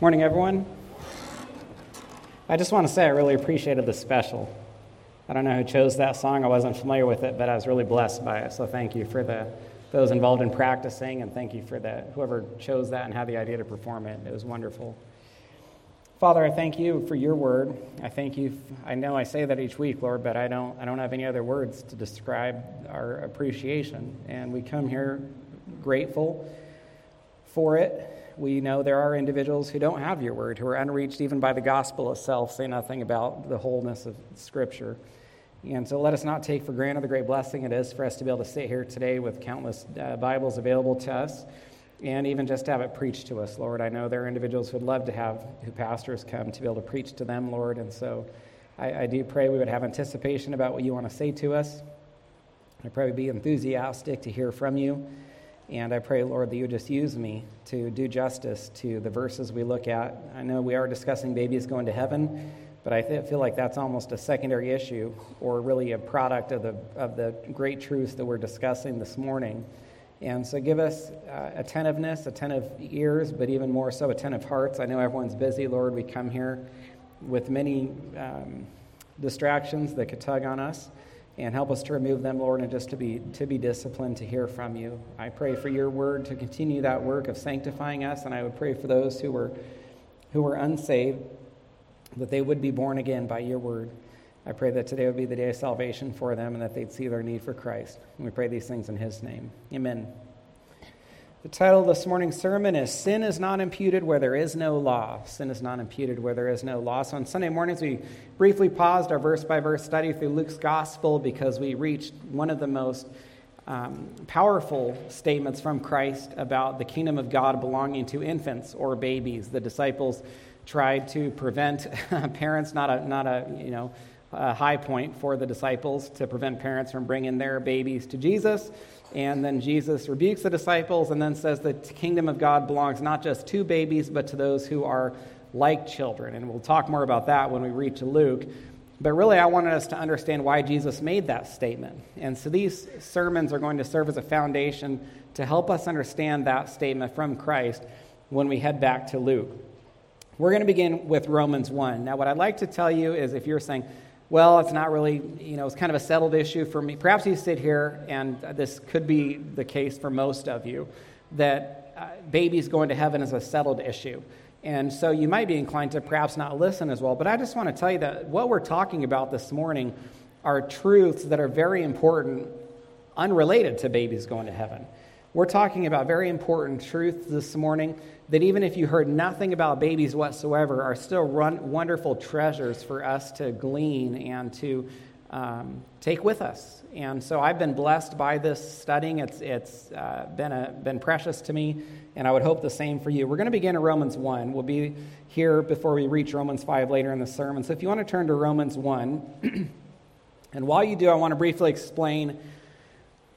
Morning, everyone. I just want to say I really appreciated the special. I don't know who chose that song. I wasn't familiar with it, but I was really blessed by it. So thank you for the those involved in practicing, and thank you for that whoever chose that and had the idea to perform it. It was wonderful. Father, I thank you for your word. I thank you. I know I say that each week, Lord, but I don't. I don't have any other words to describe our appreciation. And we come here grateful for it we know there are individuals who don't have your word, who are unreached even by the gospel itself, say nothing about the wholeness of Scripture. And so let us not take for granted the great blessing it is for us to be able to sit here today with countless uh, Bibles available to us and even just have it preached to us, Lord. I know there are individuals who would love to have who pastors come to be able to preach to them, Lord. And so I, I do pray we would have anticipation about what you want to say to us. I pray we'd be enthusiastic to hear from you. And I pray, Lord, that you just use me to do justice to the verses we look at. I know we are discussing babies going to heaven, but I feel like that's almost a secondary issue or really a product of the, of the great truths that we're discussing this morning. And so give us uh, attentiveness, attentive ears, but even more so attentive hearts. I know everyone's busy, Lord. We come here with many um, distractions that could tug on us and help us to remove them, Lord, and just to be, to be disciplined to hear from you. I pray for your word to continue that work of sanctifying us, and I would pray for those who were, who were unsaved that they would be born again by your word. I pray that today would be the day of salvation for them and that they'd see their need for Christ. And we pray these things in his name. Amen. The title of this morning's sermon is Sin is Not Imputed Where There Is No Law. Sin is not imputed where there is no law. So on Sunday mornings, we briefly paused our verse by verse study through Luke's gospel because we reached one of the most um, powerful statements from Christ about the kingdom of God belonging to infants or babies. The disciples tried to prevent parents, not a, not a, you know, a high point for the disciples to prevent parents from bringing their babies to Jesus. And then Jesus rebukes the disciples and then says the kingdom of God belongs not just to babies, but to those who are like children. And we'll talk more about that when we reach Luke. But really, I wanted us to understand why Jesus made that statement. And so these sermons are going to serve as a foundation to help us understand that statement from Christ when we head back to Luke. We're going to begin with Romans 1. Now, what I'd like to tell you is if you're saying, well, it's not really, you know, it's kind of a settled issue for me. Perhaps you sit here, and this could be the case for most of you, that uh, babies going to heaven is a settled issue. And so you might be inclined to perhaps not listen as well. But I just want to tell you that what we're talking about this morning are truths that are very important, unrelated to babies going to heaven. We're talking about very important truths this morning that even if you heard nothing about babies whatsoever, are still run, wonderful treasures for us to glean and to um, take with us. And so I've been blessed by this studying. It's, it's uh, been, a, been precious to me, and I would hope the same for you. We're going to begin in Romans 1. We'll be here before we reach Romans 5 later in the sermon. So if you want to turn to Romans 1, and while you do, I want to briefly explain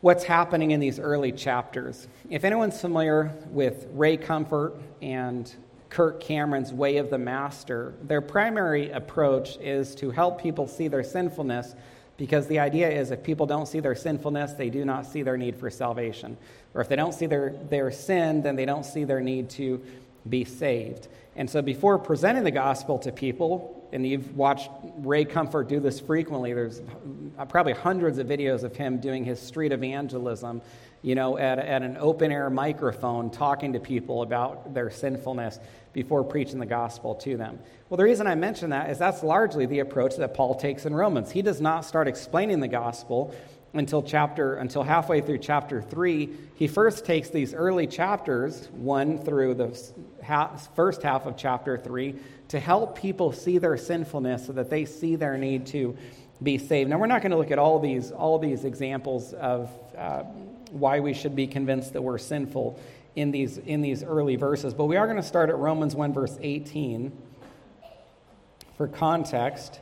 what's happening in these early chapters. If anyone's familiar with Ray Comfort and Kirk Cameron's Way of the Master, their primary approach is to help people see their sinfulness because the idea is if people don't see their sinfulness, they do not see their need for salvation. Or if they don't see their, their sin, then they don't see their need to be saved. And so before presenting the gospel to people, and you've watched Ray Comfort do this frequently. There's probably hundreds of videos of him doing his street evangelism, you know, at, at an open air microphone, talking to people about their sinfulness before preaching the gospel to them. Well, the reason I mention that is that's largely the approach that Paul takes in Romans. He does not start explaining the gospel until chapter until halfway through chapter 3 he first takes these early chapters 1 through the first half of chapter 3 to help people see their sinfulness so that they see their need to be saved. Now, we're not going to look at all these, all these examples of uh, why we should be convinced that we're sinful in these, in these early verses, but we are going to start at Romans 1, verse 18 for context.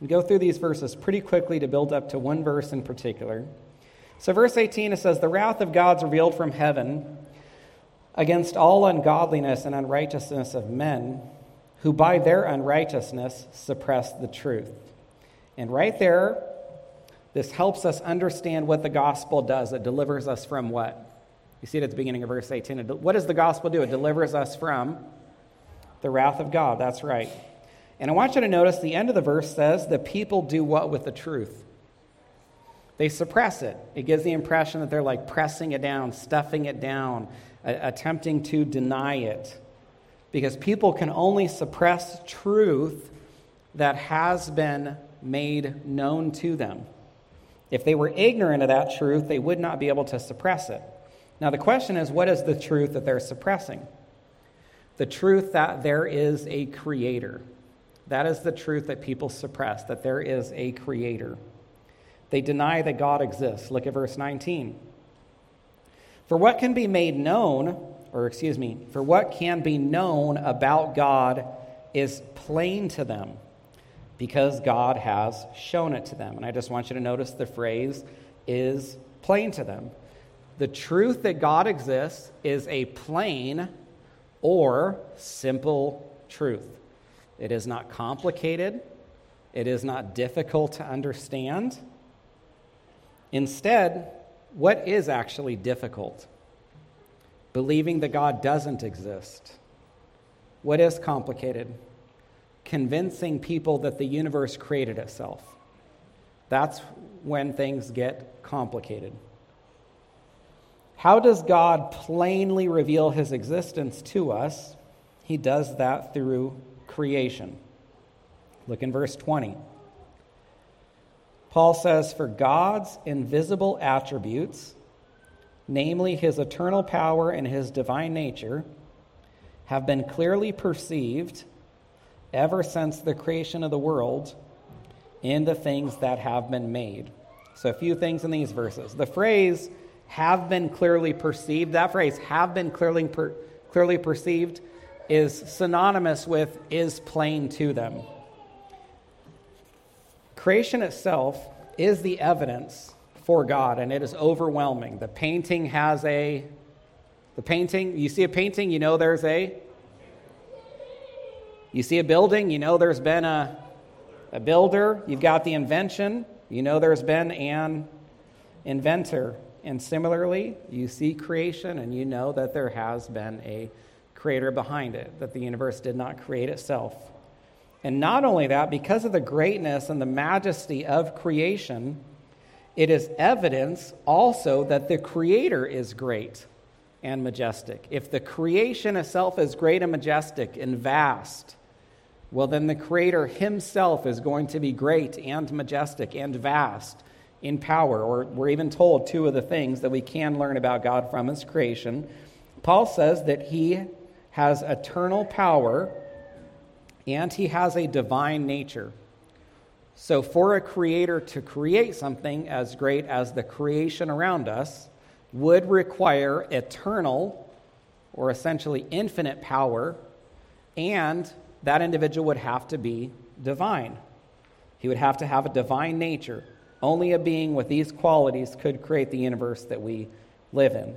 We go through these verses pretty quickly to build up to one verse in particular. So, verse 18, it says, The wrath of God's revealed from heaven against all ungodliness and unrighteousness of men who by their unrighteousness suppress the truth. And right there, this helps us understand what the gospel does. It delivers us from what? You see it at the beginning of verse 18. What does the gospel do? It delivers us from the wrath of God. That's right. And I want you to notice the end of the verse says, The people do what with the truth? They suppress it. It gives the impression that they're like pressing it down, stuffing it down, attempting to deny it. Because people can only suppress truth that has been made known to them. If they were ignorant of that truth, they would not be able to suppress it. Now, the question is what is the truth that they're suppressing? The truth that there is a creator. That is the truth that people suppress, that there is a creator. They deny that God exists. Look at verse 19. For what can be made known, or excuse me, for what can be known about God is plain to them because God has shown it to them. And I just want you to notice the phrase is plain to them. The truth that God exists is a plain or simple truth. It is not complicated, it is not difficult to understand. Instead, what is actually difficult? Believing that God doesn't exist. What is complicated? convincing people that the universe created itself. That's when things get complicated. How does God plainly reveal his existence to us? He does that through creation. Look in verse 20. Paul says, For God's invisible attributes, namely his eternal power and his divine nature, have been clearly perceived ever since the creation of the world in the things that have been made. So, a few things in these verses. The phrase have been clearly perceived, that phrase have been clearly, per, clearly perceived, is synonymous with is plain to them. Creation itself is the evidence for God, and it is overwhelming. The painting has a, the painting, you see a painting, you know there's a you see a building, you know there's been a, a builder. You've got the invention, you know there's been an inventor. And similarly, you see creation and you know that there has been a creator behind it, that the universe did not create itself. And not only that, because of the greatness and the majesty of creation, it is evidence also that the creator is great and majestic. If the creation itself is great and majestic and vast, well, then the Creator Himself is going to be great and majestic and vast in power. Or we're even told two of the things that we can learn about God from His creation. Paul says that He has eternal power and He has a divine nature. So, for a creator to create something as great as the creation around us would require eternal or essentially infinite power and that individual would have to be divine. He would have to have a divine nature. Only a being with these qualities could create the universe that we live in.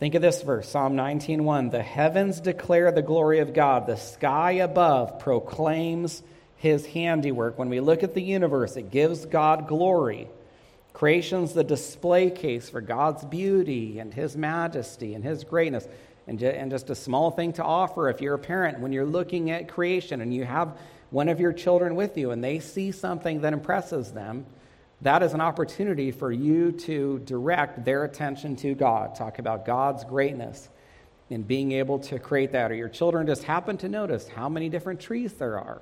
Think of this verse, Psalm 19:1, "The heavens declare the glory of God; the sky above proclaims his handiwork." When we look at the universe, it gives God glory. Creation's the display case for God's beauty and his majesty and his greatness. And, just a small thing to offer if you're a parent, when you're looking at creation and you have one of your children with you and they see something that impresses them, that is an opportunity for you to direct their attention to God. Talk about God's greatness and being able to create that. Or your children just happen to notice how many different trees there are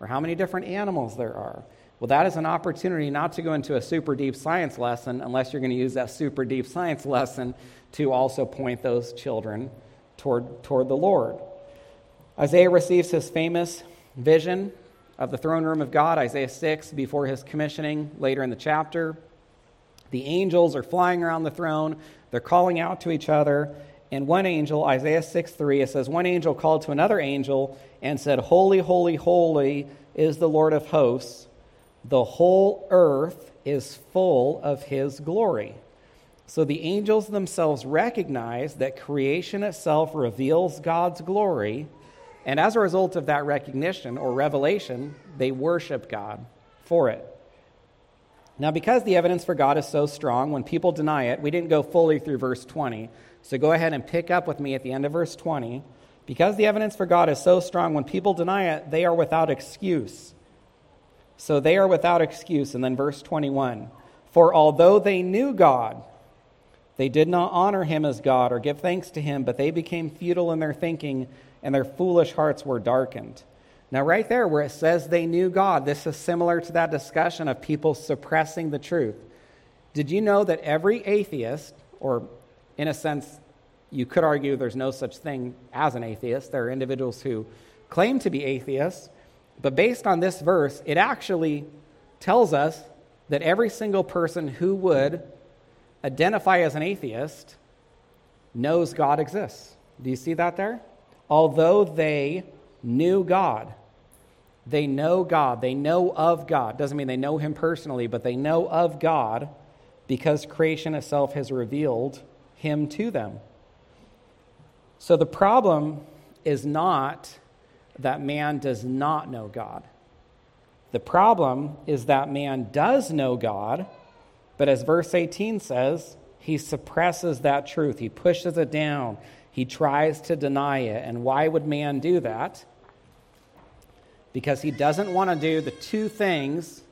or how many different animals there are. Well, that is an opportunity not to go into a super deep science lesson unless you're going to use that super deep science lesson to also point those children toward, toward the Lord. Isaiah receives his famous vision of the throne room of God, Isaiah 6, before his commissioning later in the chapter. The angels are flying around the throne, they're calling out to each other. And one angel, Isaiah 6 3, it says, One angel called to another angel and said, Holy, holy, holy is the Lord of hosts. The whole earth is full of his glory. So the angels themselves recognize that creation itself reveals God's glory, and as a result of that recognition or revelation, they worship God for it. Now, because the evidence for God is so strong, when people deny it, we didn't go fully through verse 20. So go ahead and pick up with me at the end of verse 20. Because the evidence for God is so strong, when people deny it, they are without excuse. So they are without excuse. And then verse 21 For although they knew God, they did not honor him as God or give thanks to him, but they became futile in their thinking, and their foolish hearts were darkened. Now, right there where it says they knew God, this is similar to that discussion of people suppressing the truth. Did you know that every atheist, or in a sense, you could argue there's no such thing as an atheist, there are individuals who claim to be atheists, but based on this verse, it actually tells us that every single person who would identify as an atheist knows God exists. Do you see that there? Although they knew God. They know God. They know of God. Doesn't mean they know Him personally, but they know of God because creation itself has revealed Him to them. So the problem is not that man does not know God. The problem is that man does know God, but as verse 18 says, he suppresses that truth. He pushes it down. He tries to deny it. And why would man do that? because he doesn't want to do the two things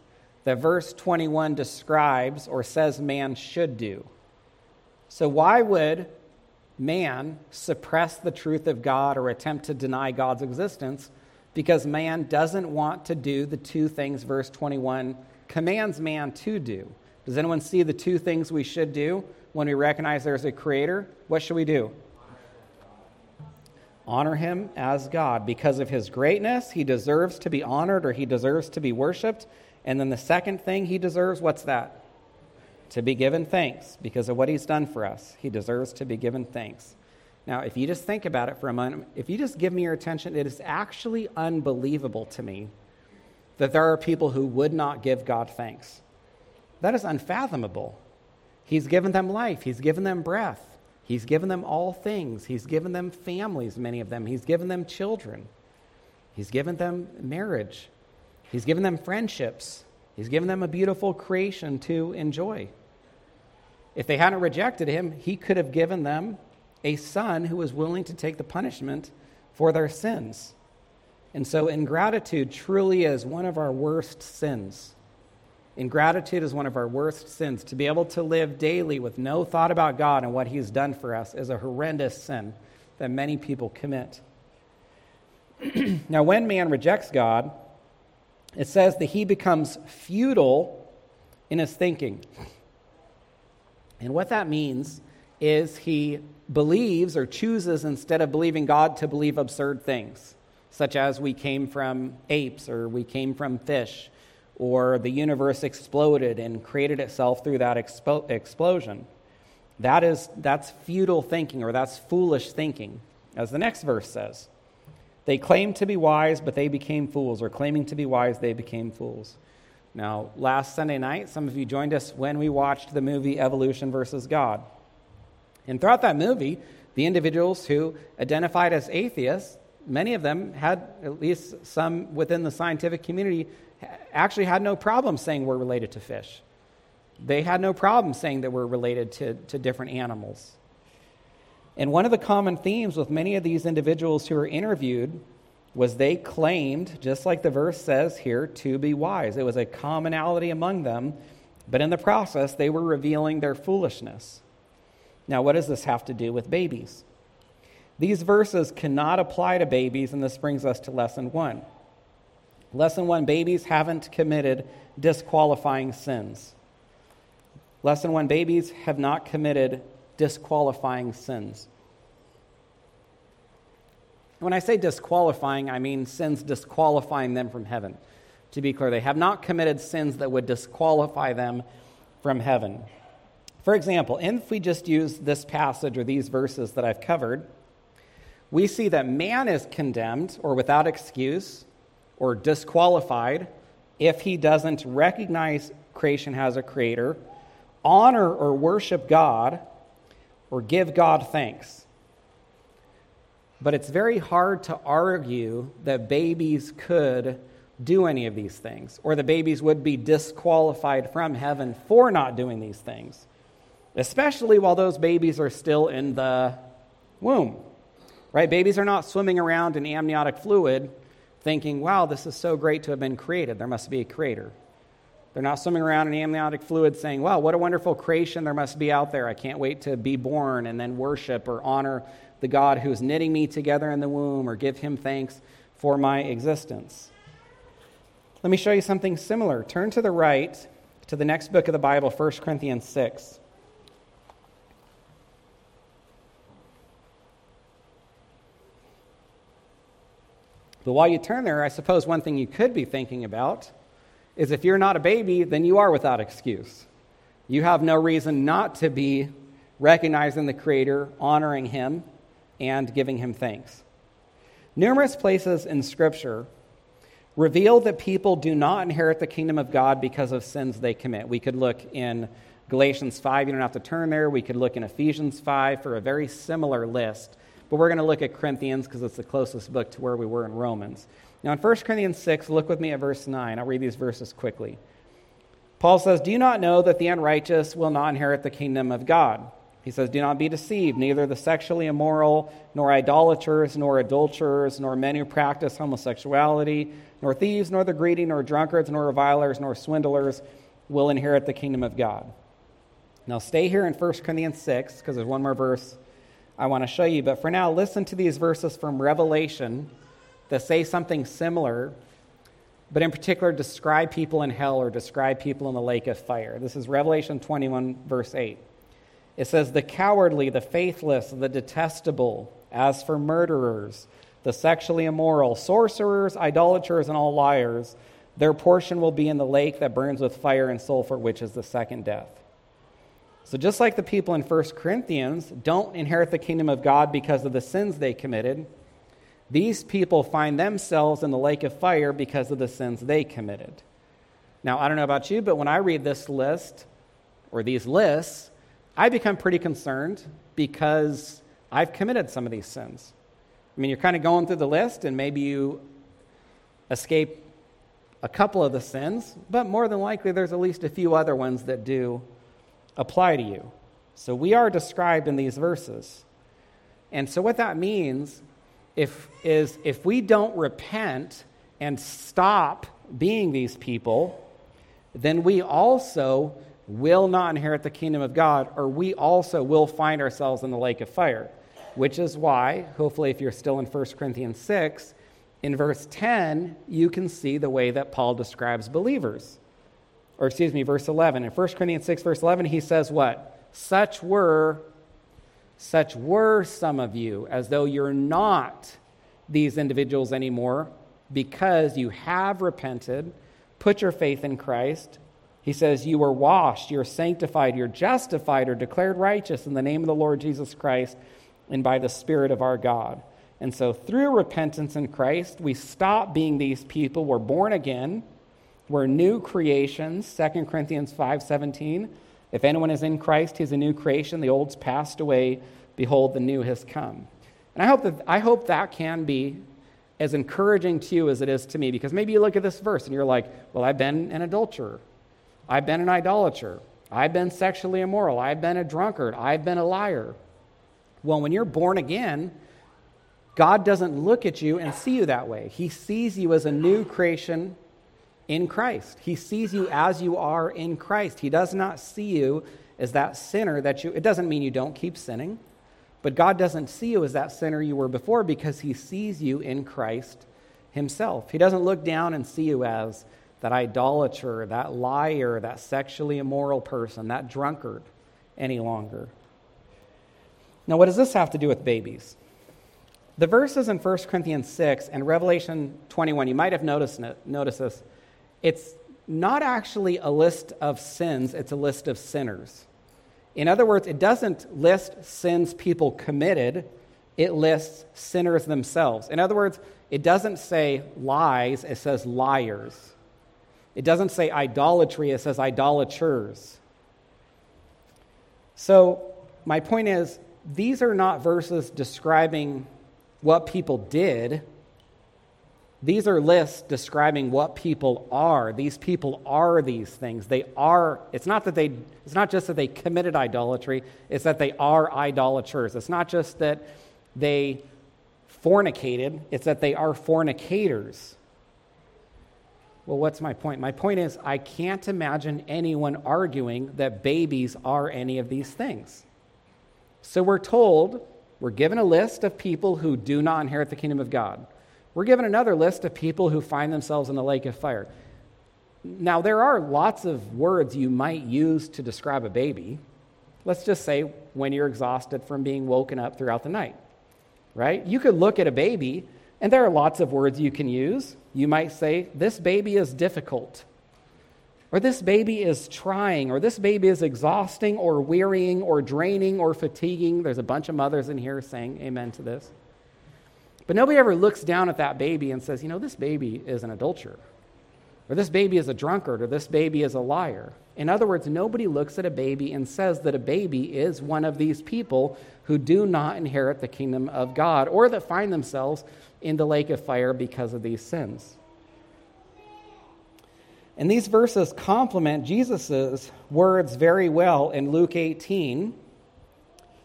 that verse 21 describes or says man should do. So, why would man suppress the truth of God or attempt to deny God's existence? Because man doesn't want to do the two things verse 21 commands man to do. Does anyone see the two things we should do when we recognize there's a creator? What should we do? Honor him as God. Because of his greatness, he deserves to be honored or he deserves to be worshiped. And then the second thing he deserves, what's that? To be given thanks because of what he's done for us. He deserves to be given thanks. Now, if you just think about it for a moment, if you just give me your attention, it is actually unbelievable to me that there are people who would not give God thanks. That is unfathomable. He's given them life, He's given them breath. He's given them all things. He's given them families, many of them. He's given them children. He's given them marriage. He's given them friendships. He's given them a beautiful creation to enjoy. If they hadn't rejected him, he could have given them a son who was willing to take the punishment for their sins. And so, ingratitude truly is one of our worst sins. Ingratitude is one of our worst sins. To be able to live daily with no thought about God and what He's done for us is a horrendous sin that many people commit. now, when man rejects God, it says that he becomes futile in his thinking. And what that means is he believes or chooses, instead of believing God, to believe absurd things, such as we came from apes or we came from fish or the universe exploded and created itself through that expo- explosion. That is, that's futile thinking or that's foolish thinking, as the next verse says. They claimed to be wise, but they became fools, or claiming to be wise, they became fools. Now, last Sunday night, some of you joined us when we watched the movie Evolution versus God. And throughout that movie, the individuals who identified as atheists, many of them had, at least some within the scientific community, actually had no problem saying we're related to fish. They had no problem saying that we're related to, to different animals. And one of the common themes with many of these individuals who were interviewed was they claimed, just like the verse says here, to be wise. It was a commonality among them, but in the process, they were revealing their foolishness. Now, what does this have to do with babies? These verses cannot apply to babies, and this brings us to lesson one. Lesson one babies haven't committed disqualifying sins. Lesson one babies have not committed disqualifying sins. When I say disqualifying, I mean sins disqualifying them from heaven. To be clear, they have not committed sins that would disqualify them from heaven. For example, if we just use this passage or these verses that I've covered, we see that man is condemned or without excuse or disqualified if he doesn't recognize creation has a creator, honor or worship God, or give God thanks. But it's very hard to argue that babies could do any of these things, or the babies would be disqualified from heaven for not doing these things, especially while those babies are still in the womb. Right? Babies are not swimming around in amniotic fluid thinking, wow, this is so great to have been created. There must be a creator. They're not swimming around in amniotic fluid saying, wow, what a wonderful creation there must be out there. I can't wait to be born and then worship or honor the God who is knitting me together in the womb or give him thanks for my existence. Let me show you something similar. Turn to the right to the next book of the Bible, 1 Corinthians 6. But while you turn there, I suppose one thing you could be thinking about is if you're not a baby, then you are without excuse. You have no reason not to be recognizing the Creator, honoring Him, and giving Him thanks. Numerous places in Scripture reveal that people do not inherit the kingdom of God because of sins they commit. We could look in Galatians 5, you don't have to turn there. We could look in Ephesians 5 for a very similar list but we're going to look at Corinthians because it's the closest book to where we were in Romans. Now, in 1 Corinthians 6, look with me at verse 9. I'll read these verses quickly. Paul says, Do you not know that the unrighteous will not inherit the kingdom of God? He says, Do not be deceived. Neither the sexually immoral, nor idolaters, nor adulterers, nor men who practice homosexuality, nor thieves, nor the greedy, nor drunkards, nor revilers, nor swindlers will inherit the kingdom of God. Now, stay here in 1 Corinthians 6, because there's one more verse I want to show you. But for now, listen to these verses from Revelation that say something similar, but in particular describe people in hell or describe people in the lake of fire. This is Revelation 21, verse 8. It says, The cowardly, the faithless, the detestable, as for murderers, the sexually immoral, sorcerers, idolaters, and all liars, their portion will be in the lake that burns with fire and sulfur, which is the second death. So, just like the people in 1 Corinthians don't inherit the kingdom of God because of the sins they committed, these people find themselves in the lake of fire because of the sins they committed. Now, I don't know about you, but when I read this list or these lists, I become pretty concerned because I've committed some of these sins. I mean, you're kind of going through the list and maybe you escape a couple of the sins, but more than likely there's at least a few other ones that do apply to you. So we are described in these verses. And so what that means if, is if we don't repent and stop being these people, then we also will not inherit the kingdom of God, or we also will find ourselves in the lake of fire. Which is why, hopefully, if you're still in 1 Corinthians 6, in verse 10, you can see the way that Paul describes believers or excuse me, verse 11. In 1 Corinthians 6, verse 11, he says what? Such were, such were some of you, as though you're not these individuals anymore, because you have repented, put your faith in Christ. He says, You were washed, you're sanctified, you're justified, or declared righteous in the name of the Lord Jesus Christ and by the Spirit of our God. And so, through repentance in Christ, we stop being these people. We're born again. We're new creations, 2 Corinthians 5:17. If anyone is in Christ, he's a new creation. The old's passed away, behold the new has come. And I hope that I hope that can be as encouraging to you as it is to me because maybe you look at this verse and you're like, "Well, I've been an adulterer. I've been an idolater. I've been sexually immoral. I've been a drunkard. I've been a liar." Well, when you're born again, God doesn't look at you and see you that way. He sees you as a new creation in Christ. He sees you as you are in Christ. He does not see you as that sinner that you, it doesn't mean you don't keep sinning, but God doesn't see you as that sinner you were before because He sees you in Christ Himself. He doesn't look down and see you as that idolater, that liar, that sexually immoral person, that drunkard any longer. Now, what does this have to do with babies? The verses in 1 Corinthians 6 and Revelation 21, you might have noticed, noticed this it's not actually a list of sins, it's a list of sinners. In other words, it doesn't list sins people committed, it lists sinners themselves. In other words, it doesn't say lies, it says liars. It doesn't say idolatry, it says idolaters. So, my point is, these are not verses describing what people did These are lists describing what people are. These people are these things. They are, it's not that they, it's not just that they committed idolatry, it's that they are idolaters. It's not just that they fornicated, it's that they are fornicators. Well, what's my point? My point is, I can't imagine anyone arguing that babies are any of these things. So we're told, we're given a list of people who do not inherit the kingdom of God. We're given another list of people who find themselves in the lake of fire. Now, there are lots of words you might use to describe a baby. Let's just say when you're exhausted from being woken up throughout the night, right? You could look at a baby, and there are lots of words you can use. You might say, This baby is difficult, or this baby is trying, or this baby is exhausting, or wearying, or draining, or fatiguing. There's a bunch of mothers in here saying amen to this. But nobody ever looks down at that baby and says, you know, this baby is an adulterer, or this baby is a drunkard, or this baby is a liar. In other words, nobody looks at a baby and says that a baby is one of these people who do not inherit the kingdom of God or that find themselves in the lake of fire because of these sins. And these verses complement Jesus' words very well in Luke 18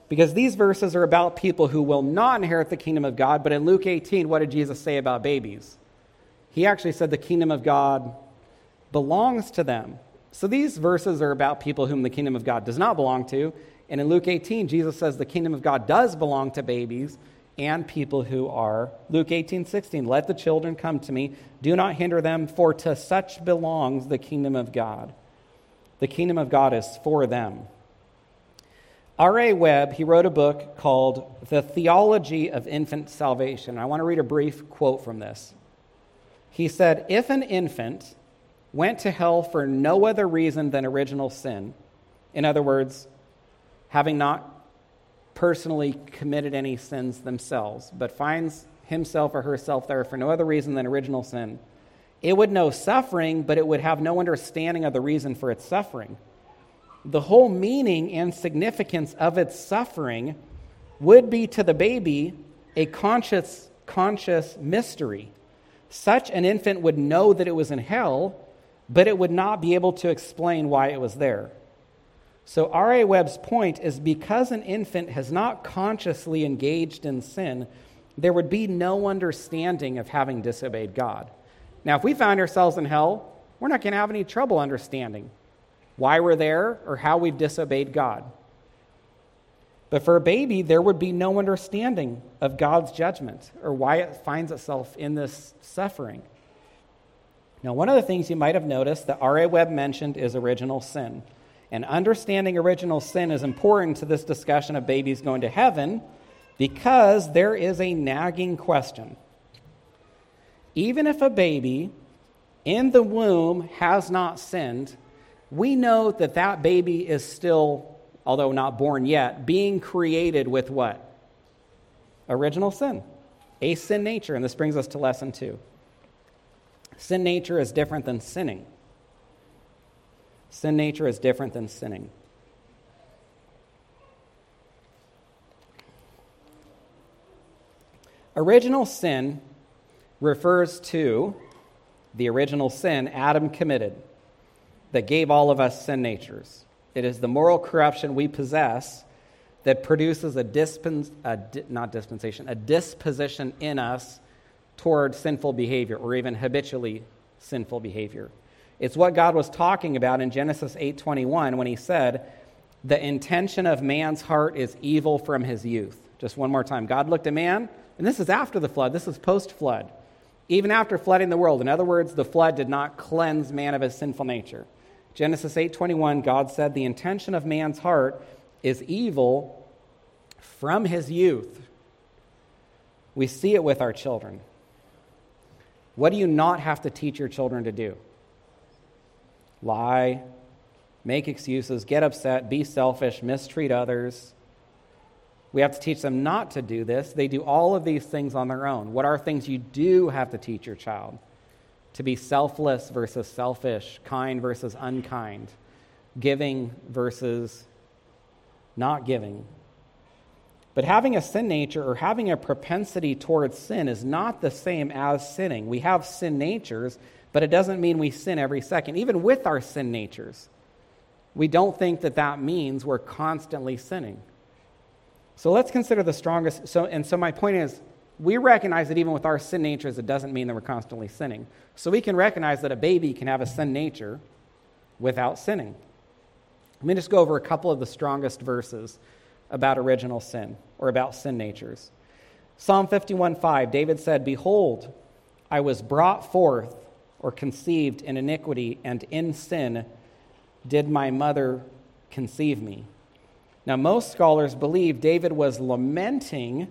because these verses are about people who will not inherit the kingdom of God. But in Luke 18, what did Jesus say about babies? He actually said the kingdom of God belongs to them. So these verses are about people whom the kingdom of God does not belong to. And in Luke 18, Jesus says the kingdom of God does belong to babies and people who are. Luke 18, 16, let the children come to me. Do not hinder them, for to such belongs the kingdom of God. The kingdom of God is for them. R.A. Webb, he wrote a book called The Theology of Infant Salvation. I want to read a brief quote from this. He said, If an infant went to hell for no other reason than original sin, in other words, having not personally committed any sins themselves, but finds himself or herself there for no other reason than original sin, it would know suffering, but it would have no understanding of the reason for its suffering the whole meaning and significance of its suffering would be to the baby a conscious, conscious mystery. Such an infant would know that it was in hell, but it would not be able to explain why it was there. So, R.A. Webb's point is because an infant has not consciously engaged in sin, there would be no understanding of having disobeyed God. Now, if we found ourselves in hell, we're not going to have any trouble understanding why we're there, or how we've disobeyed God. But for a baby, there would be no understanding of God's judgment or why it finds itself in this suffering. Now, one of the things you might have noticed that R.A. Webb mentioned is original sin. And understanding original sin is important to this discussion of babies going to heaven because there is a nagging question. Even if a baby in the womb has not sinned, we know that that baby is still, although not born yet, being created with what? Original sin, a sin nature. And this brings us to lesson two. Sin nature is different than sinning. Sin nature is different than sinning. Original sin refers to the original sin Adam committed that gave all of us sin natures. It is the moral corruption we possess that produces a, dispens, a di, not dispensation, a disposition in us toward sinful behavior or even habitually sinful behavior. It's what God was talking about in Genesis 8:21 when he said, "The intention of man's heart is evil from his youth." Just one more time. God looked at man, and this is after the flood. This is post-flood. Even after flooding the world. In other words, the flood did not cleanse man of his sinful nature. Genesis 8:21 God said the intention of man's heart is evil from his youth. We see it with our children. What do you not have to teach your children to do? Lie, make excuses, get upset, be selfish, mistreat others. We have to teach them not to do this. They do all of these things on their own. What are things you do have to teach your child? To be selfless versus selfish, kind versus unkind, giving versus not giving. But having a sin nature or having a propensity towards sin is not the same as sinning. We have sin natures, but it doesn't mean we sin every second. Even with our sin natures, we don't think that that means we're constantly sinning. So let's consider the strongest. So, and so my point is, we recognize that even with our sin natures, it doesn't mean that we're constantly sinning. So we can recognize that a baby can have a sin nature without sinning. Let me just go over a couple of the strongest verses about original sin or about sin natures. Psalm 51:5, David said, Behold, I was brought forth or conceived in iniquity, and in sin did my mother conceive me. Now, most scholars believe David was lamenting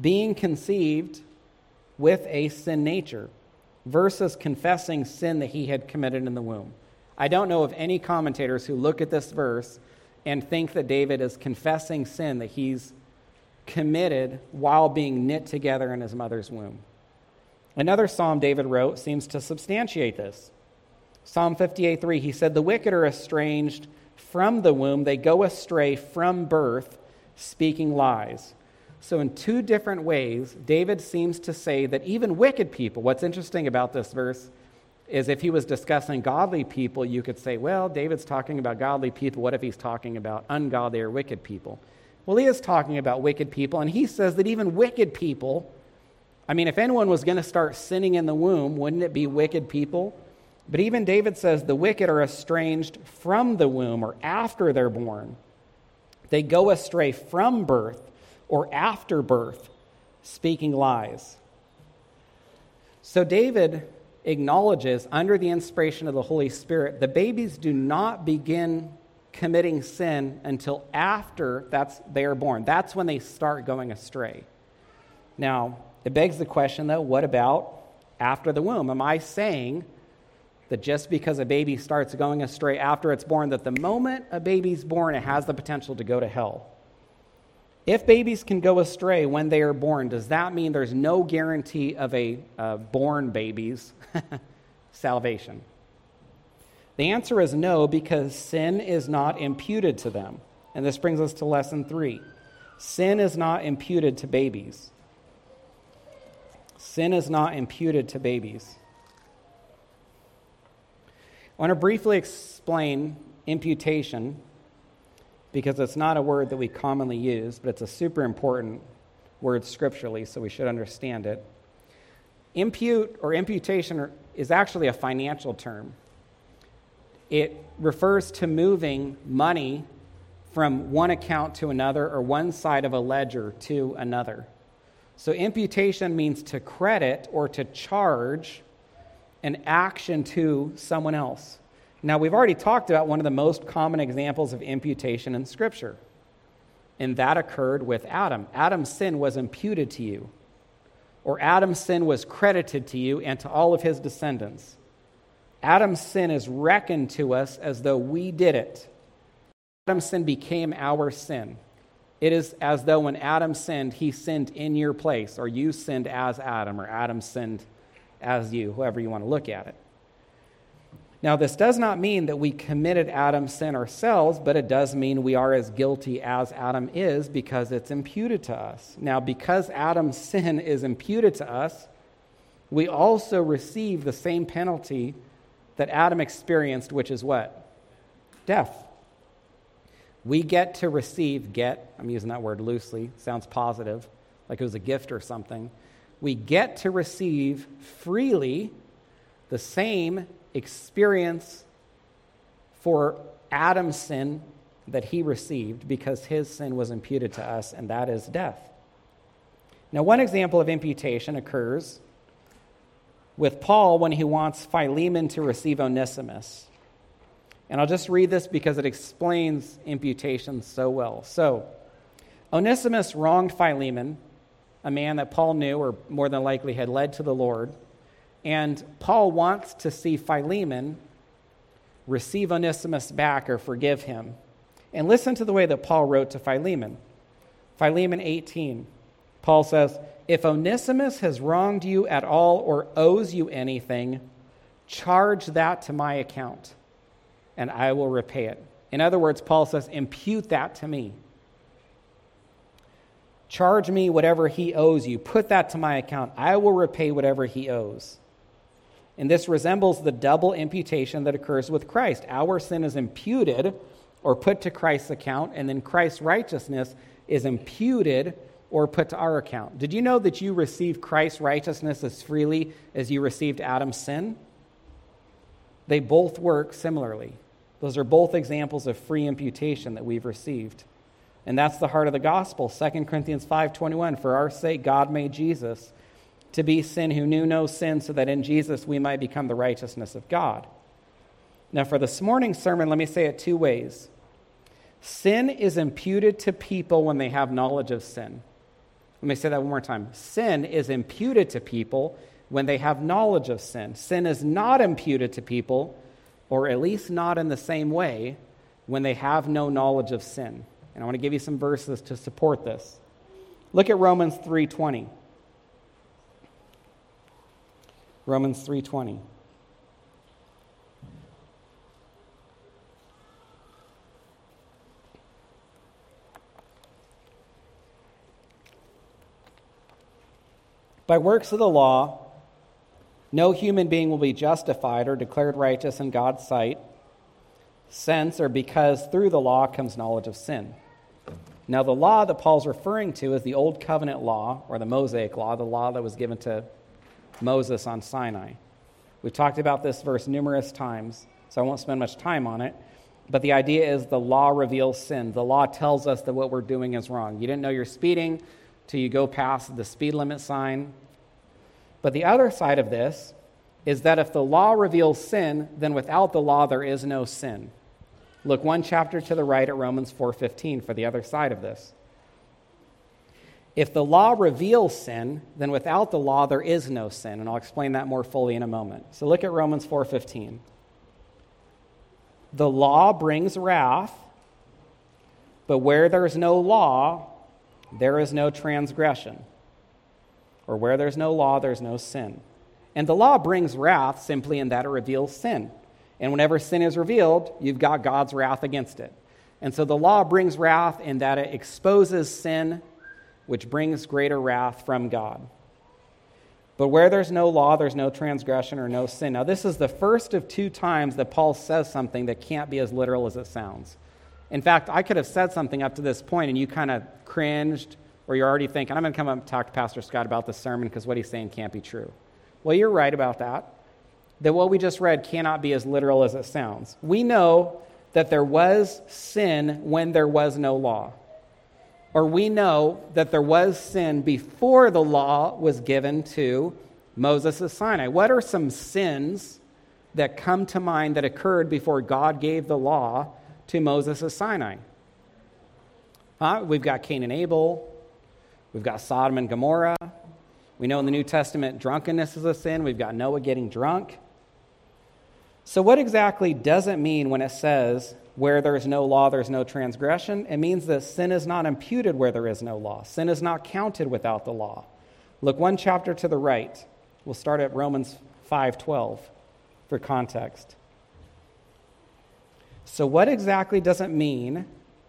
being conceived with a sin nature versus confessing sin that he had committed in the womb. I don't know of any commentators who look at this verse and think that David is confessing sin that he's committed while being knit together in his mother's womb. Another psalm David wrote seems to substantiate this. Psalm 58 3, he said, The wicked are estranged from the womb, they go astray from birth, speaking lies. So, in two different ways, David seems to say that even wicked people, what's interesting about this verse is if he was discussing godly people, you could say, well, David's talking about godly people. What if he's talking about ungodly or wicked people? Well, he is talking about wicked people, and he says that even wicked people, I mean, if anyone was going to start sinning in the womb, wouldn't it be wicked people? But even David says the wicked are estranged from the womb or after they're born. They go astray from birth or after birth, speaking lies. So David acknowledges, under the inspiration of the Holy Spirit, the babies do not begin committing sin until after that's, they are born. That's when they start going astray. Now, it begs the question, though, what about after the womb? Am I saying that just because a baby starts going astray after it's born, that the moment a baby's born, it has the potential to go to hell? If babies can go astray when they are born, does that mean there's no guarantee of a uh, born baby's salvation? The answer is no, because sin is not imputed to them. And this brings us to lesson three sin is not imputed to babies. Sin is not imputed to babies. I want to briefly explain imputation because it's not a word that we commonly use, but it's a super important word scripturally, so we should understand it. Impute or imputation is actually a financial term. It refers to moving money from one account to another or one side of a ledger to another. So, imputation means to credit or to charge an action to someone else. Now, we've already talked about one of the most common examples of imputation in Scripture, and that occurred with Adam. Adam's sin was imputed to you, or Adam's sin was credited to you and to all of his descendants. Adam's sin is reckoned to us as though we did it. Adam's sin became our sin. It is as though when Adam sinned, he sinned in your place, or you sinned as Adam, or Adam sinned as you, however you want to look at it. Now, this does not mean that we committed Adam's sin ourselves, but it does mean we are as guilty as Adam is because it's imputed to us. Now, because Adam's sin is imputed to us, we also receive the same penalty that Adam experienced, which is what? Death. We get to receive, get, I'm using that word loosely, sounds positive, like it was a gift or something. We get to receive freely the same experience for Adam's sin that he received because his sin was imputed to us, and that is death. Now, one example of imputation occurs with Paul when he wants Philemon to receive Onesimus. And I'll just read this because it explains imputation so well. So, Onesimus wronged Philemon, a man that Paul knew or more than likely had led to the Lord. And Paul wants to see Philemon receive Onesimus back or forgive him. And listen to the way that Paul wrote to Philemon. Philemon 18. Paul says, If Onesimus has wronged you at all or owes you anything, charge that to my account, and I will repay it. In other words, Paul says, Impute that to me. Charge me whatever he owes you. Put that to my account. I will repay whatever he owes. And this resembles the double imputation that occurs with Christ. Our sin is imputed or put to Christ's account, and then Christ's righteousness is imputed or put to our account. Did you know that you received Christ's righteousness as freely as you received Adam's sin? They both work similarly. Those are both examples of free imputation that we've received. And that's the heart of the gospel. 2 Corinthians 5:21 For our sake God made Jesus to be sin who knew no sin so that in Jesus we might become the righteousness of God. Now for this morning's sermon let me say it two ways. Sin is imputed to people when they have knowledge of sin. Let me say that one more time. Sin is imputed to people when they have knowledge of sin. Sin is not imputed to people, or at least not in the same way, when they have no knowledge of sin. And I want to give you some verses to support this. Look at Romans 3:20. Romans 3:20. By works of the law, no human being will be justified or declared righteous in God's sight, since or because through the law comes knowledge of sin. Now, the law that Paul's referring to is the Old Covenant law, or the Mosaic law, the law that was given to Moses on Sinai. We've talked about this verse numerous times, so I won't spend much time on it. But the idea is the law reveals sin. The law tells us that what we're doing is wrong. You didn't know you're speeding till you go past the speed limit sign. But the other side of this is that if the law reveals sin, then without the law there is no sin. Look one chapter to the right at Romans 4:15 for the other side of this. If the law reveals sin, then without the law there is no sin, and I'll explain that more fully in a moment. So look at Romans 4:15. The law brings wrath, but where there is no law, there is no transgression. Or where there's no law, there's no sin. And the law brings wrath simply in that it reveals sin. And whenever sin is revealed, you've got God's wrath against it. And so the law brings wrath in that it exposes sin, which brings greater wrath from God. But where there's no law, there's no transgression or no sin. Now, this is the first of two times that Paul says something that can't be as literal as it sounds. In fact, I could have said something up to this point and you kind of cringed, or you're already thinking, I'm going to come up and talk to Pastor Scott about this sermon because what he's saying can't be true. Well, you're right about that that what we just read cannot be as literal as it sounds. We know that there was sin when there was no law. Or we know that there was sin before the law was given to Moses at Sinai. What are some sins that come to mind that occurred before God gave the law to Moses at Sinai? Huh? We've got Cain and Abel. We've got Sodom and Gomorrah. We know in the New Testament drunkenness is a sin. We've got Noah getting drunk. So, what exactly does it mean when it says, where there is no law, there's no transgression? It means that sin is not imputed where there is no law. Sin is not counted without the law. Look one chapter to the right. We'll start at Romans 5:12 for context. So what exactly does it mean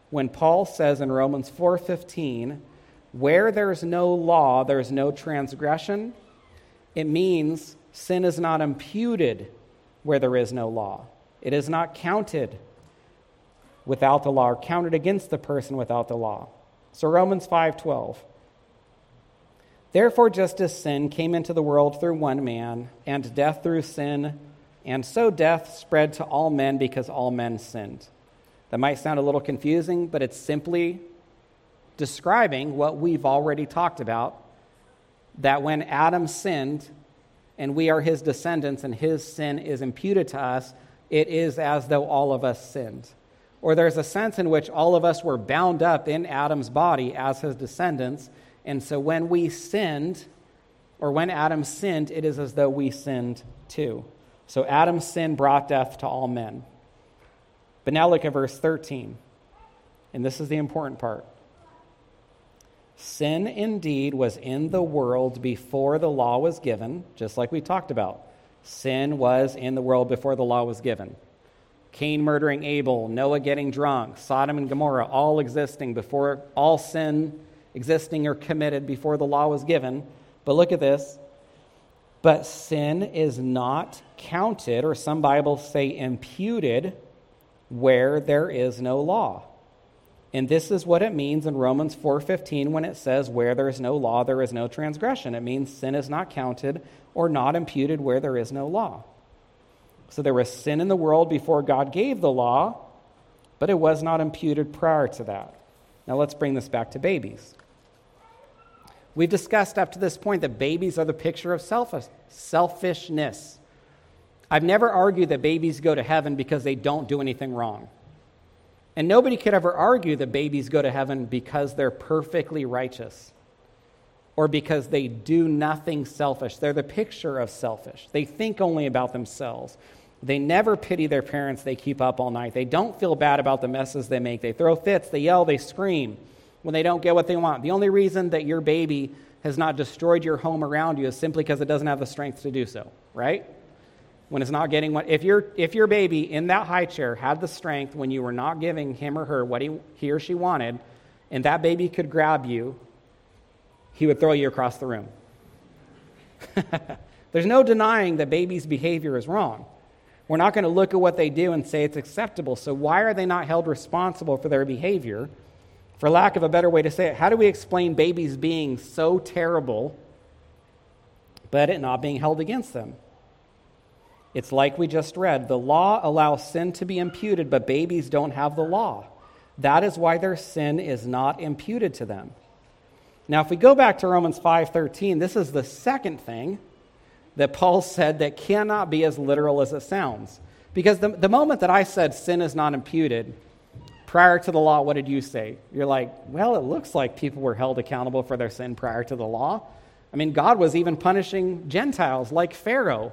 when Paul says in Romans 4:15, where there's no law, there's no transgression? It means sin is not imputed where there is no law. It is not counted without the law or counted against the person without the law. So Romans 5:12 Therefore just as sin came into the world through one man and death through sin and so death spread to all men because all men sinned. That might sound a little confusing, but it's simply describing what we've already talked about that when Adam sinned, and we are his descendants, and his sin is imputed to us, it is as though all of us sinned. Or there's a sense in which all of us were bound up in Adam's body as his descendants. And so when we sinned, or when Adam sinned, it is as though we sinned too. So Adam's sin brought death to all men. But now look at verse 13. And this is the important part. Sin indeed was in the world before the law was given, just like we talked about. Sin was in the world before the law was given. Cain murdering Abel, Noah getting drunk, Sodom and Gomorrah all existing before all sin existing or committed before the law was given. But look at this. But sin is not counted, or some Bibles say imputed, where there is no law. And this is what it means in Romans 4:15 when it says where there is no law there is no transgression. It means sin is not counted or not imputed where there is no law. So there was sin in the world before God gave the law, but it was not imputed prior to that. Now let's bring this back to babies. We've discussed up to this point that babies are the picture of selfishness. I've never argued that babies go to heaven because they don't do anything wrong. And nobody could ever argue that babies go to heaven because they're perfectly righteous or because they do nothing selfish. They're the picture of selfish. They think only about themselves. They never pity their parents they keep up all night. They don't feel bad about the messes they make. They throw fits, they yell, they scream when they don't get what they want. The only reason that your baby has not destroyed your home around you is simply because it doesn't have the strength to do so, right? When it's not getting what if your if your baby in that high chair had the strength when you were not giving him or her what he, he or she wanted, and that baby could grab you, he would throw you across the room. There's no denying that baby's behavior is wrong. We're not going to look at what they do and say it's acceptable. So, why are they not held responsible for their behavior? For lack of a better way to say it, how do we explain babies being so terrible, but it not being held against them? It's like we just read the law allows sin to be imputed, but babies don't have the law. That is why their sin is not imputed to them. Now, if we go back to Romans 5:13, this is the second thing that Paul said that cannot be as literal as it sounds. Because the, the moment that I said sin is not imputed, prior to the law, what did you say? You're like, well, it looks like people were held accountable for their sin prior to the law. I mean, God was even punishing Gentiles like Pharaoh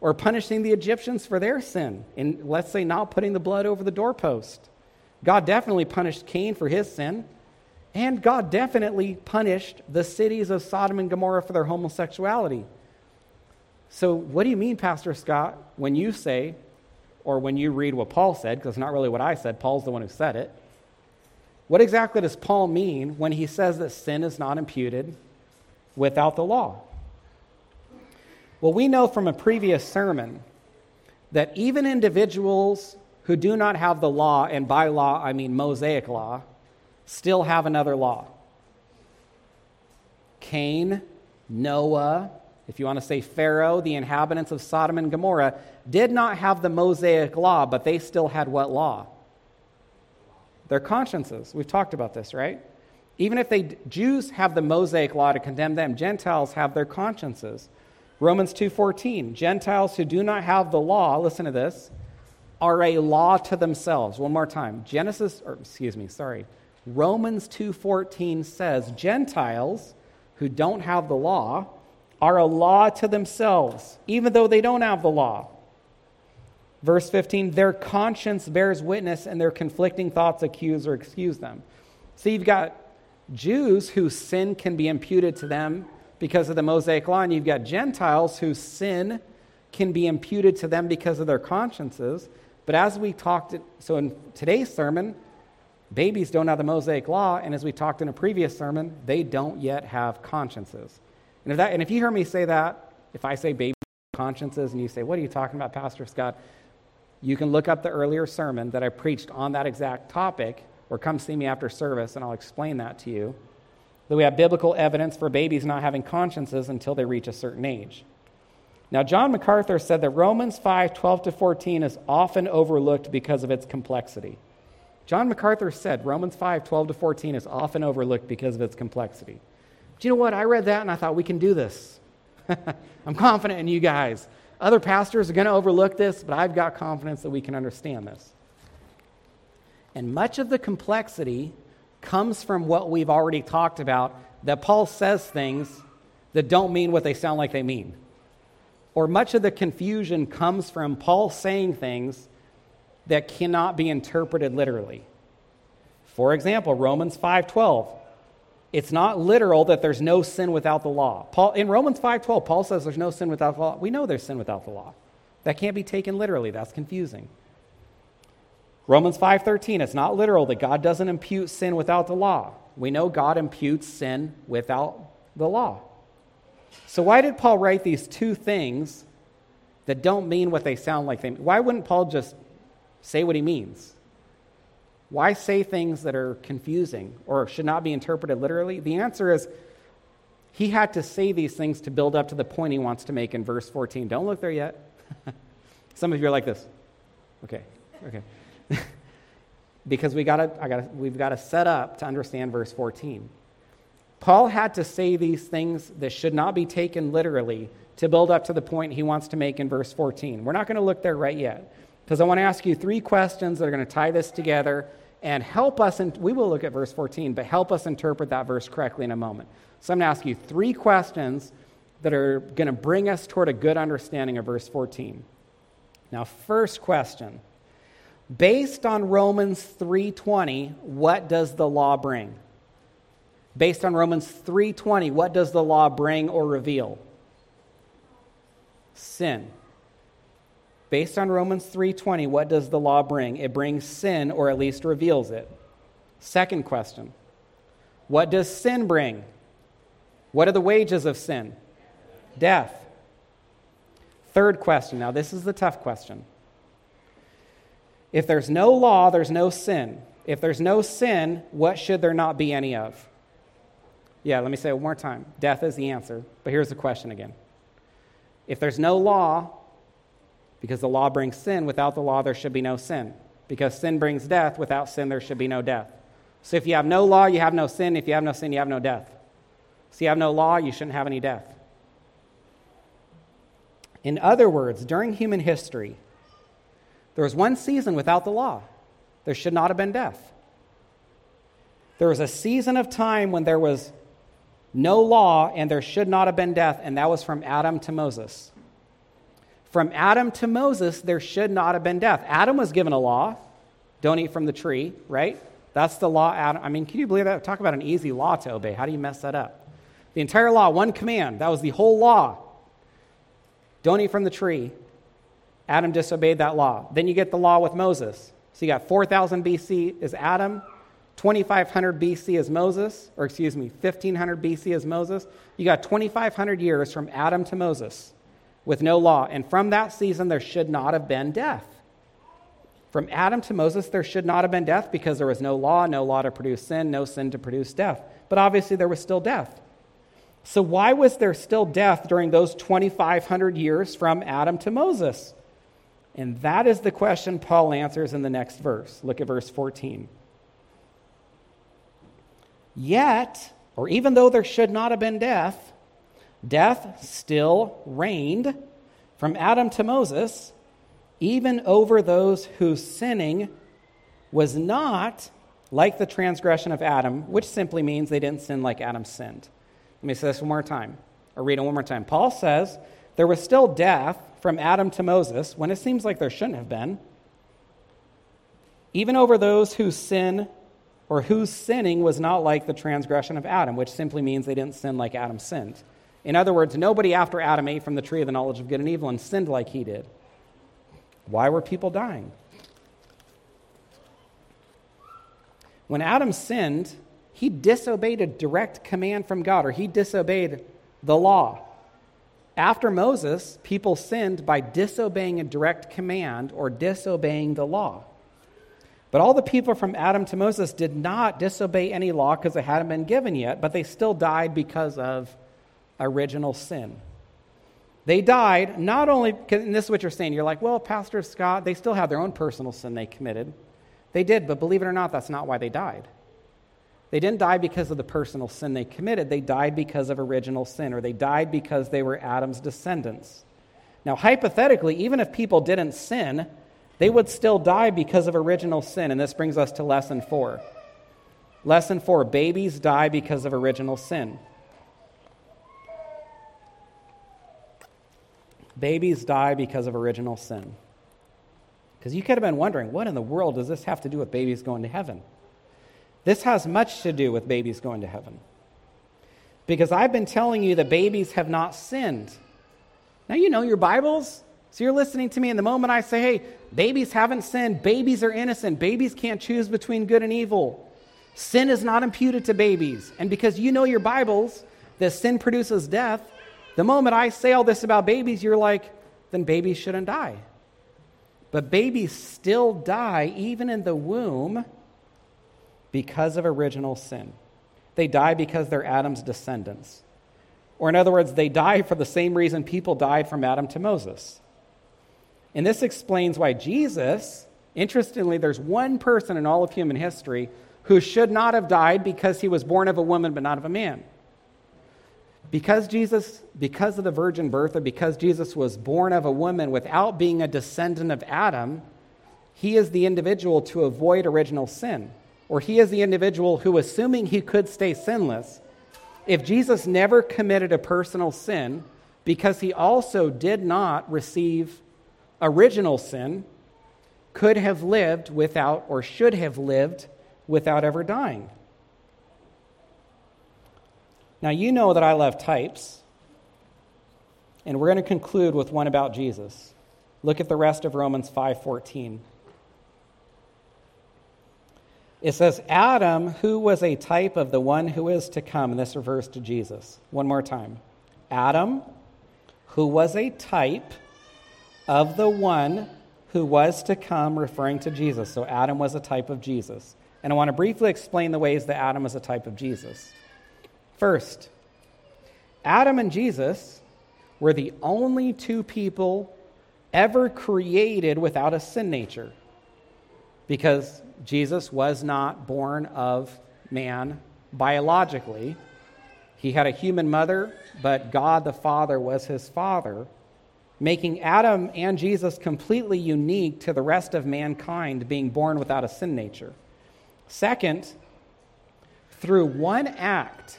or punishing the Egyptians for their sin, and let's say, not putting the blood over the doorpost. God definitely punished Cain for his sin, and God definitely punished the cities of Sodom and Gomorrah for their homosexuality. So, what do you mean, Pastor Scott, when you say, or when you read what Paul said, because it's not really what I said, Paul's the one who said it. What exactly does Paul mean when he says that sin is not imputed without the law? Well, we know from a previous sermon that even individuals who do not have the law, and by law I mean Mosaic law, still have another law. Cain, Noah, if you want to say Pharaoh, the inhabitants of Sodom and Gomorrah, did not have the Mosaic law, but they still had what law? Their consciences. We've talked about this, right? Even if they Jews have the Mosaic law to condemn them, Gentiles have their consciences. Romans 2:14, Gentiles who do not have the law, listen to this, are a law to themselves. One more time. Genesis or excuse me, sorry. Romans 2:14 says Gentiles who don't have the law are a law to themselves, even though they don't have the law. Verse 15, their conscience bears witness and their conflicting thoughts accuse or excuse them. So you've got Jews whose sin can be imputed to them because of the Mosaic law, and you've got Gentiles whose sin can be imputed to them because of their consciences. But as we talked, so in today's sermon, babies don't have the Mosaic law, and as we talked in a previous sermon, they don't yet have consciences. And if, that, and if you hear me say that, if I say baby consciences and you say, What are you talking about, Pastor Scott? You can look up the earlier sermon that I preached on that exact topic, or come see me after service and I'll explain that to you. That we have biblical evidence for babies not having consciences until they reach a certain age. Now, John MacArthur said that Romans 5 12 to 14 is often overlooked because of its complexity. John MacArthur said Romans 5 12 to 14 is often overlooked because of its complexity. Do you know what? I read that and I thought, we can do this. I'm confident in you guys. Other pastors are going to overlook this, but I've got confidence that we can understand this. And much of the complexity comes from what we've already talked about that Paul says things that don't mean what they sound like they mean. Or much of the confusion comes from Paul saying things that cannot be interpreted literally. For example, Romans 5:12 it's not literal that there's no sin without the law. Paul, in Romans 5.12, Paul says there's no sin without the law. We know there's sin without the law. That can't be taken literally. That's confusing. Romans 5.13, it's not literal that God doesn't impute sin without the law. We know God imputes sin without the law. So, why did Paul write these two things that don't mean what they sound like they mean? Why wouldn't Paul just say what he means? Why say things that are confusing or should not be interpreted literally? The answer is he had to say these things to build up to the point he wants to make in verse 14. Don't look there yet. Some of you are like this. Okay, okay. because we gotta, I gotta, we've got to set up to understand verse 14. Paul had to say these things that should not be taken literally to build up to the point he wants to make in verse 14. We're not going to look there right yet because I want to ask you three questions that are going to tie this together and help us, and we will look at verse 14, but help us interpret that verse correctly in a moment. So I'm going to ask you three questions that are going to bring us toward a good understanding of verse 14. Now, first question. Based on Romans 3:20, what does the law bring? Based on Romans 3:20, what does the law bring or reveal? Sin. Based on Romans 3:20, what does the law bring? It brings sin or at least reveals it. Second question. What does sin bring? What are the wages of sin? Death. Third question. Now, this is the tough question. If there's no law, there's no sin. If there's no sin, what should there not be any of? Yeah, let me say it one more time. Death is the answer. But here's the question again. If there's no law, because the law brings sin, without the law, there should be no sin. Because sin brings death, without sin, there should be no death. So if you have no law, you have no sin. If you have no sin, you have no death. So you have no law, you shouldn't have any death. In other words, during human history, there was one season without the law. There should not have been death. There was a season of time when there was no law and there should not have been death, and that was from Adam to Moses. From Adam to Moses, there should not have been death. Adam was given a law don't eat from the tree, right? That's the law. Adam, I mean, can you believe that? Talk about an easy law to obey. How do you mess that up? The entire law, one command. That was the whole law. Don't eat from the tree. Adam disobeyed that law. Then you get the law with Moses. So you got 4000 BC is Adam, 2500 BC is Moses, or excuse me, 1500 BC is Moses. You got 2500 years from Adam to Moses with no law. And from that season, there should not have been death. From Adam to Moses, there should not have been death because there was no law, no law to produce sin, no sin to produce death. But obviously, there was still death. So, why was there still death during those 2,500 years from Adam to Moses? And that is the question Paul answers in the next verse. Look at verse 14. Yet, or even though there should not have been death, death still reigned from Adam to Moses, even over those whose sinning was not like the transgression of Adam, which simply means they didn't sin like Adam sinned. Let me say this one more time, or read it one more time. Paul says there was still death from Adam to Moses when it seems like there shouldn't have been, even over those whose sin or whose sinning was not like the transgression of Adam, which simply means they didn't sin like Adam sinned. In other words, nobody after Adam ate from the tree of the knowledge of good and evil and sinned like he did. Why were people dying? When Adam sinned, he disobeyed a direct command from God, or he disobeyed the law. After Moses, people sinned by disobeying a direct command or disobeying the law. But all the people from Adam to Moses did not disobey any law because it hadn't been given yet, but they still died because of original sin. They died not only, and this is what you're saying, you're like, well, Pastor Scott, they still have their own personal sin they committed. They did, but believe it or not, that's not why they died. They didn't die because of the personal sin they committed. They died because of original sin, or they died because they were Adam's descendants. Now, hypothetically, even if people didn't sin, they would still die because of original sin. And this brings us to lesson four. Lesson four babies die because of original sin. Babies die because of original sin. Because you could have been wondering, what in the world does this have to do with babies going to heaven? This has much to do with babies going to heaven. Because I've been telling you that babies have not sinned. Now you know your Bibles. So you're listening to me, and the moment I say, hey, babies haven't sinned, babies are innocent, babies can't choose between good and evil, Sin is not imputed to babies. And because you know your Bibles that sin produces death, the moment I say all this about babies, you're like, then babies shouldn't die. But babies still die, even in the womb, because of original sin. They die because they're Adam's descendants. Or, in other words, they die for the same reason people died from Adam to Moses. And this explains why Jesus, interestingly, there's one person in all of human history who should not have died because he was born of a woman but not of a man. Because Jesus, because of the virgin birth, or because Jesus was born of a woman without being a descendant of Adam, he is the individual to avoid original sin. Or he is the individual who, assuming he could stay sinless, if Jesus never committed a personal sin, because he also did not receive original sin, could have lived without, or should have lived without ever dying. Now, you know that I love types, and we're going to conclude with one about Jesus. Look at the rest of Romans 5:14. It says, Adam, who was a type of the one who is to come. And this refers to Jesus. One more time. Adam, who was a type of the one who was to come, referring to Jesus. So Adam was a type of Jesus. And I want to briefly explain the ways that Adam is a type of Jesus. First, Adam and Jesus were the only two people ever created without a sin nature because Jesus was not born of man biologically. He had a human mother, but God the Father was his father, making Adam and Jesus completely unique to the rest of mankind being born without a sin nature. Second, through one act,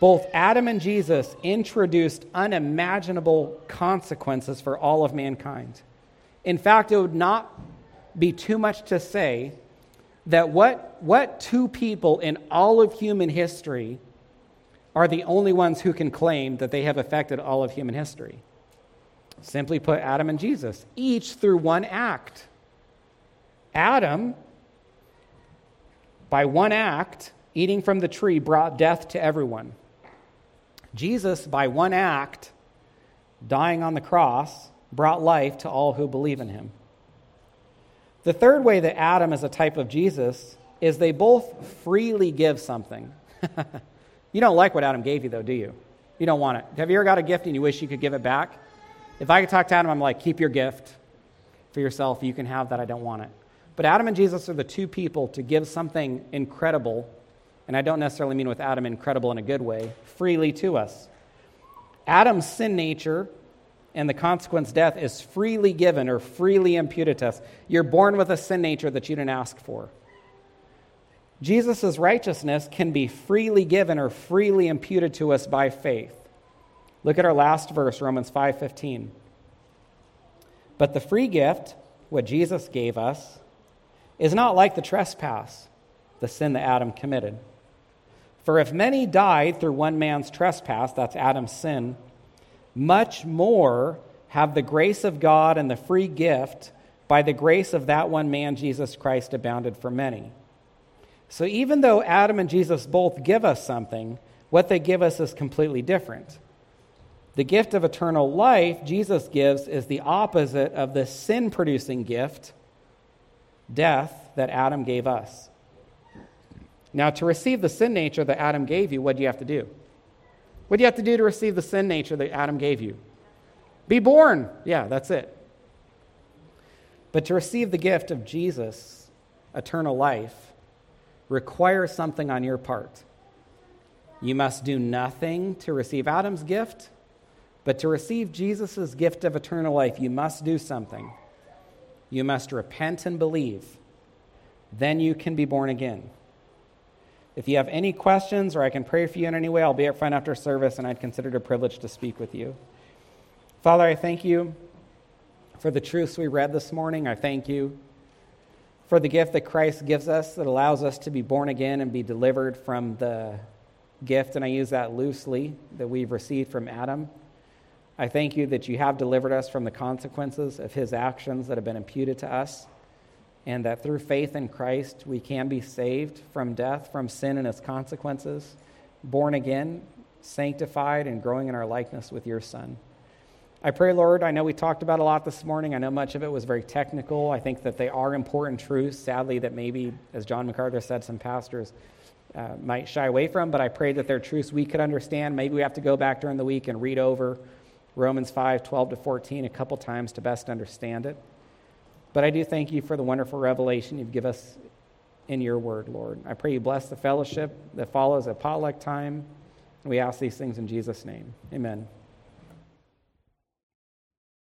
both Adam and Jesus introduced unimaginable consequences for all of mankind. In fact, it would not be too much to say that what, what two people in all of human history are the only ones who can claim that they have affected all of human history? Simply put, Adam and Jesus, each through one act. Adam, by one act, eating from the tree, brought death to everyone. Jesus, by one act, dying on the cross, brought life to all who believe in him. The third way that Adam is a type of Jesus is they both freely give something. you don't like what Adam gave you, though, do you? You don't want it. Have you ever got a gift and you wish you could give it back? If I could talk to Adam, I'm like, keep your gift for yourself. You can have that. I don't want it. But Adam and Jesus are the two people to give something incredible and I don't necessarily mean with Adam incredible in a good way, freely to us. Adam's sin nature and the consequence death is freely given or freely imputed to us. You're born with a sin nature that you didn't ask for. Jesus' righteousness can be freely given or freely imputed to us by faith. Look at our last verse, Romans 5:15. But the free gift, what Jesus gave us, is not like the trespass, the sin that Adam committed. For if many died through one man's trespass, that's Adam's sin, much more have the grace of God and the free gift by the grace of that one man, Jesus Christ, abounded for many. So even though Adam and Jesus both give us something, what they give us is completely different. The gift of eternal life Jesus gives is the opposite of the sin producing gift, death, that Adam gave us. Now, to receive the sin nature that Adam gave you, what do you have to do? What do you have to do to receive the sin nature that Adam gave you? Be born. Yeah, that's it. But to receive the gift of Jesus, eternal life, requires something on your part. You must do nothing to receive Adam's gift, but to receive Jesus' gift of eternal life, you must do something. You must repent and believe. Then you can be born again. If you have any questions or I can pray for you in any way, I'll be up front after service and I'd consider it a privilege to speak with you. Father, I thank you for the truths we read this morning. I thank you for the gift that Christ gives us that allows us to be born again and be delivered from the gift, and I use that loosely, that we've received from Adam. I thank you that you have delivered us from the consequences of his actions that have been imputed to us. And that through faith in Christ we can be saved from death, from sin and its consequences, born again, sanctified, and growing in our likeness with your Son. I pray, Lord, I know we talked about a lot this morning. I know much of it was very technical. I think that they are important truths, sadly, that maybe, as John MacArthur said, some pastors uh, might shy away from, but I pray that they're truths we could understand. Maybe we have to go back during the week and read over Romans 5 12 to 14 a couple times to best understand it. But I do thank you for the wonderful revelation you've given us in your word, Lord. I pray you bless the fellowship that follows at potluck time. We ask these things in Jesus' name. Amen.